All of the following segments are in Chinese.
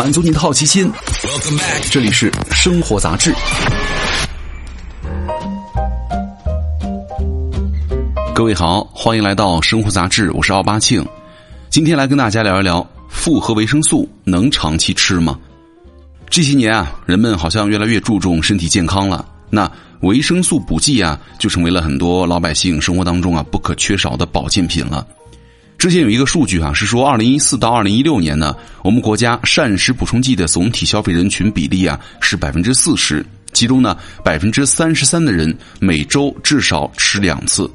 满足您的好奇心。这里是生活杂志。各位好，欢迎来到生活杂志，我是奥巴庆。今天来跟大家聊一聊复合维生素能长期吃吗？这些年啊，人们好像越来越注重身体健康了，那维生素补剂啊，就成为了很多老百姓生活当中啊不可缺少的保健品了。之前有一个数据啊，是说二零一四到二零一六年呢，我们国家膳食补充剂的总体消费人群比例啊是百分之四十，其中呢百分之三十三的人每周至少吃两次。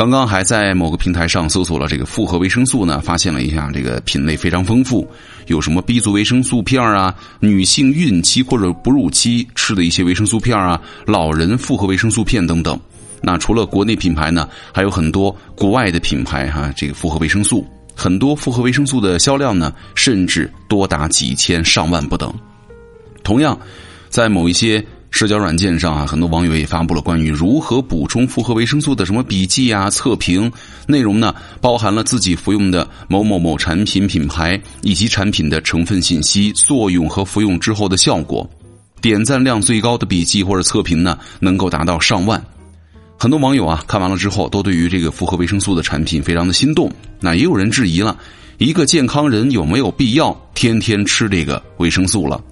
刚刚还在某个平台上搜索了这个复合维生素呢，发现了一下这个品类非常丰富，有什么 B 族维生素片啊，女性孕期或者哺乳期吃的一些维生素片啊，老人复合维生素片等等。那除了国内品牌呢，还有很多国外的品牌哈，这个复合维生素，很多复合维生素的销量呢，甚至多达几千上万不等。同样，在某一些社交软件上啊，很多网友也发布了关于如何补充复合维生素的什么笔记啊、测评，内容呢包含了自己服用的某某某产品品牌以及产品的成分信息、作用和服用之后的效果。点赞量最高的笔记或者测评呢，能够达到上万。很多网友啊看完了之后，都对于这个复合维生素的产品非常的心动。那也有人质疑了，一个健康人有没有必要天天吃这个维生素了？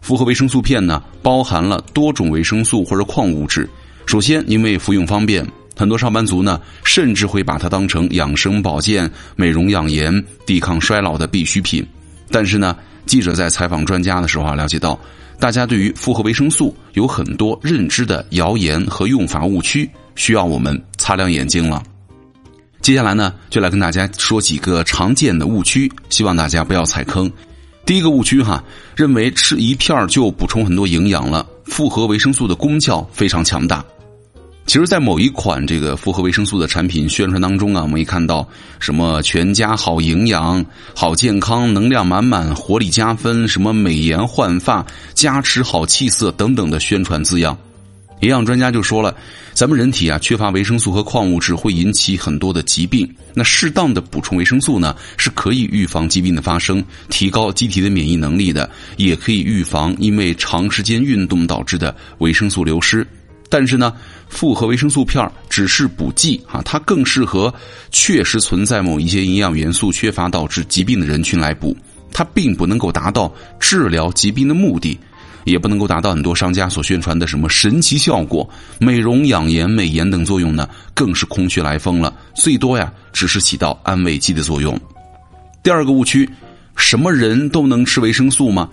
复合维生素片呢，包含了多种维生素或者矿物质。首先，因为服用方便，很多上班族呢，甚至会把它当成养生保健、美容养颜、抵抗衰老的必需品。但是呢，记者在采访专家的时候啊，了解到。大家对于复合维生素有很多认知的谣言和用法误区，需要我们擦亮眼睛了。接下来呢，就来跟大家说几个常见的误区，希望大家不要踩坑。第一个误区哈，认为吃一片就补充很多营养了，复合维生素的功效非常强大。其实，在某一款这个复合维生素的产品宣传当中啊，我们也看到什么全家好营养、好健康、能量满满、活力加分、什么美颜焕发、加持好气色等等的宣传字样，营养专家就说了，咱们人体啊缺乏维生素和矿物质会引起很多的疾病，那适当的补充维生素呢，是可以预防疾病的发生，提高机体的免疫能力的，也可以预防因为长时间运动导致的维生素流失。但是呢，复合维生素片只是补剂啊，它更适合确实存在某一些营养元素缺乏导致疾病的人群来补，它并不能够达到治疗疾病的目的，也不能够达到很多商家所宣传的什么神奇效果、美容养颜、美颜等作用呢，更是空穴来风了，最多呀，只是起到安慰剂的作用。第二个误区，什么人都能吃维生素吗？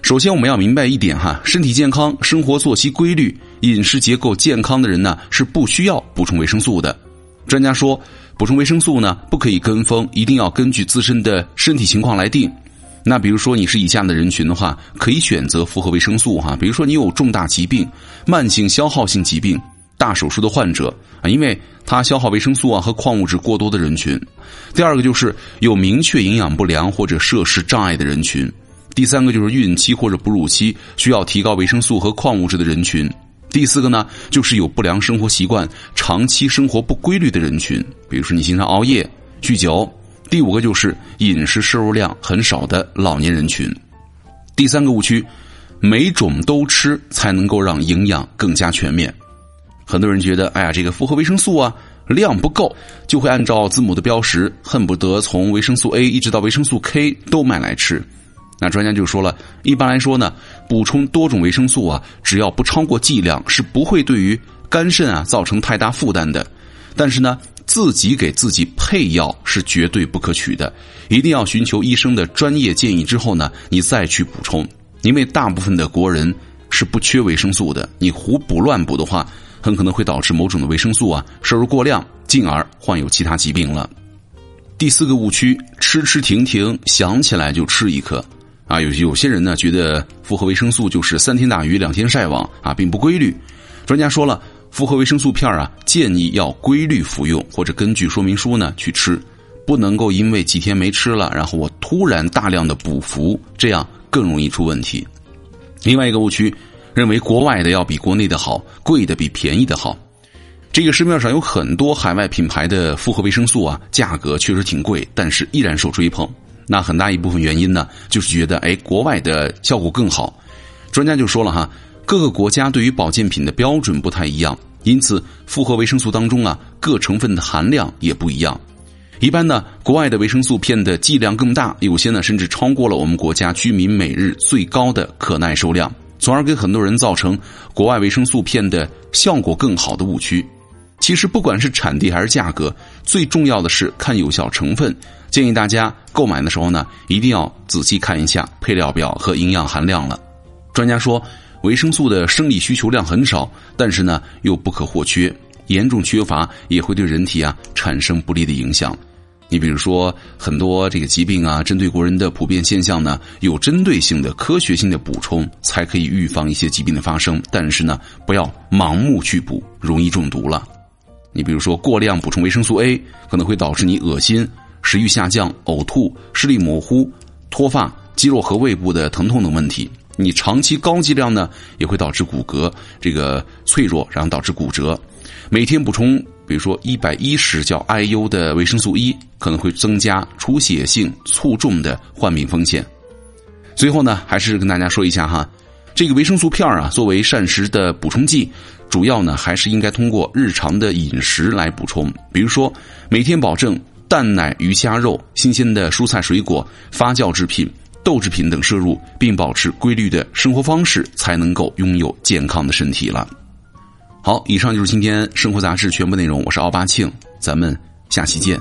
首先，我们要明白一点哈，身体健康、生活作息规律、饮食结构健康的人呢，是不需要补充维生素的。专家说，补充维生素呢，不可以跟风，一定要根据自身的身体情况来定。那比如说，你是以下的人群的话，可以选择复合维生素哈。比如说，你有重大疾病、慢性消耗性疾病、大手术的患者啊，因为它消耗维生素啊和矿物质过多的人群。第二个就是有明确营养不良或者摄食障碍的人群。第三个就是孕期或者哺乳期需要提高维生素和矿物质的人群。第四个呢，就是有不良生活习惯、长期生活不规律的人群，比如说你经常熬夜、酗酒。第五个就是饮食摄入量很少的老年人群。第三个误区，每种都吃才能够让营养更加全面。很多人觉得，哎呀，这个复合维生素啊量不够，就会按照字母的标识，恨不得从维生素 A 一直到维生素 K 都买来吃。那专家就说了，一般来说呢，补充多种维生素啊，只要不超过剂量，是不会对于肝肾啊造成太大负担的。但是呢，自己给自己配药是绝对不可取的，一定要寻求医生的专业建议之后呢，你再去补充。因为大部分的国人是不缺维生素的，你胡补乱补的话，很可能会导致某种的维生素啊摄入过量，进而患有其他疾病了。第四个误区，吃吃停停，想起来就吃一颗。啊，有有些人呢觉得复合维生素就是三天打鱼两天晒网啊，并不规律。专家说了，复合维生素片啊，建议要规律服用，或者根据说明书呢去吃，不能够因为几天没吃了，然后我突然大量的补服，这样更容易出问题。另外一个误区，认为国外的要比国内的好，贵的比便宜的好。这个市面上有很多海外品牌的复合维生素啊，价格确实挺贵，但是依然受追捧。那很大一部分原因呢，就是觉得哎，国外的效果更好。专家就说了哈，各个国家对于保健品的标准不太一样，因此复合维生素当中啊，各成分的含量也不一样。一般呢，国外的维生素片的剂量更大，有些呢甚至超过了我们国家居民每日最高的可耐受量，从而给很多人造成国外维生素片的效果更好的误区。其实不管是产地还是价格，最重要的是看有效成分。建议大家购买的时候呢，一定要仔细看一下配料表和营养含量了。专家说，维生素的生理需求量很少，但是呢又不可或缺，严重缺乏也会对人体啊产生不利的影响。你比如说，很多这个疾病啊，针对国人的普遍现象呢，有针对性的、科学性的补充，才可以预防一些疾病的发生。但是呢，不要盲目去补，容易中毒了。你比如说，过量补充维生素 A，可能会导致你恶心、食欲下降、呕吐、视力模糊、脱发、肌肉和胃部的疼痛等问题。你长期高剂量呢，也会导致骨骼这个脆弱，然后导致骨折。每天补充，比如说一百一十叫 IU 的维生素 E，可能会增加出血性卒中的患病风险。最后呢，还是跟大家说一下哈，这个维生素片啊，作为膳食的补充剂，主要呢还是应该通过日常的饮食来补充。比如说，每天保证蛋奶鱼虾肉、新鲜的蔬菜水果、发酵制品、豆制品等摄入，并保持规律的生活方式，才能够拥有健康的身体了。好，以上就是今天生活杂志全部内容。我是奥巴庆，咱们下期见。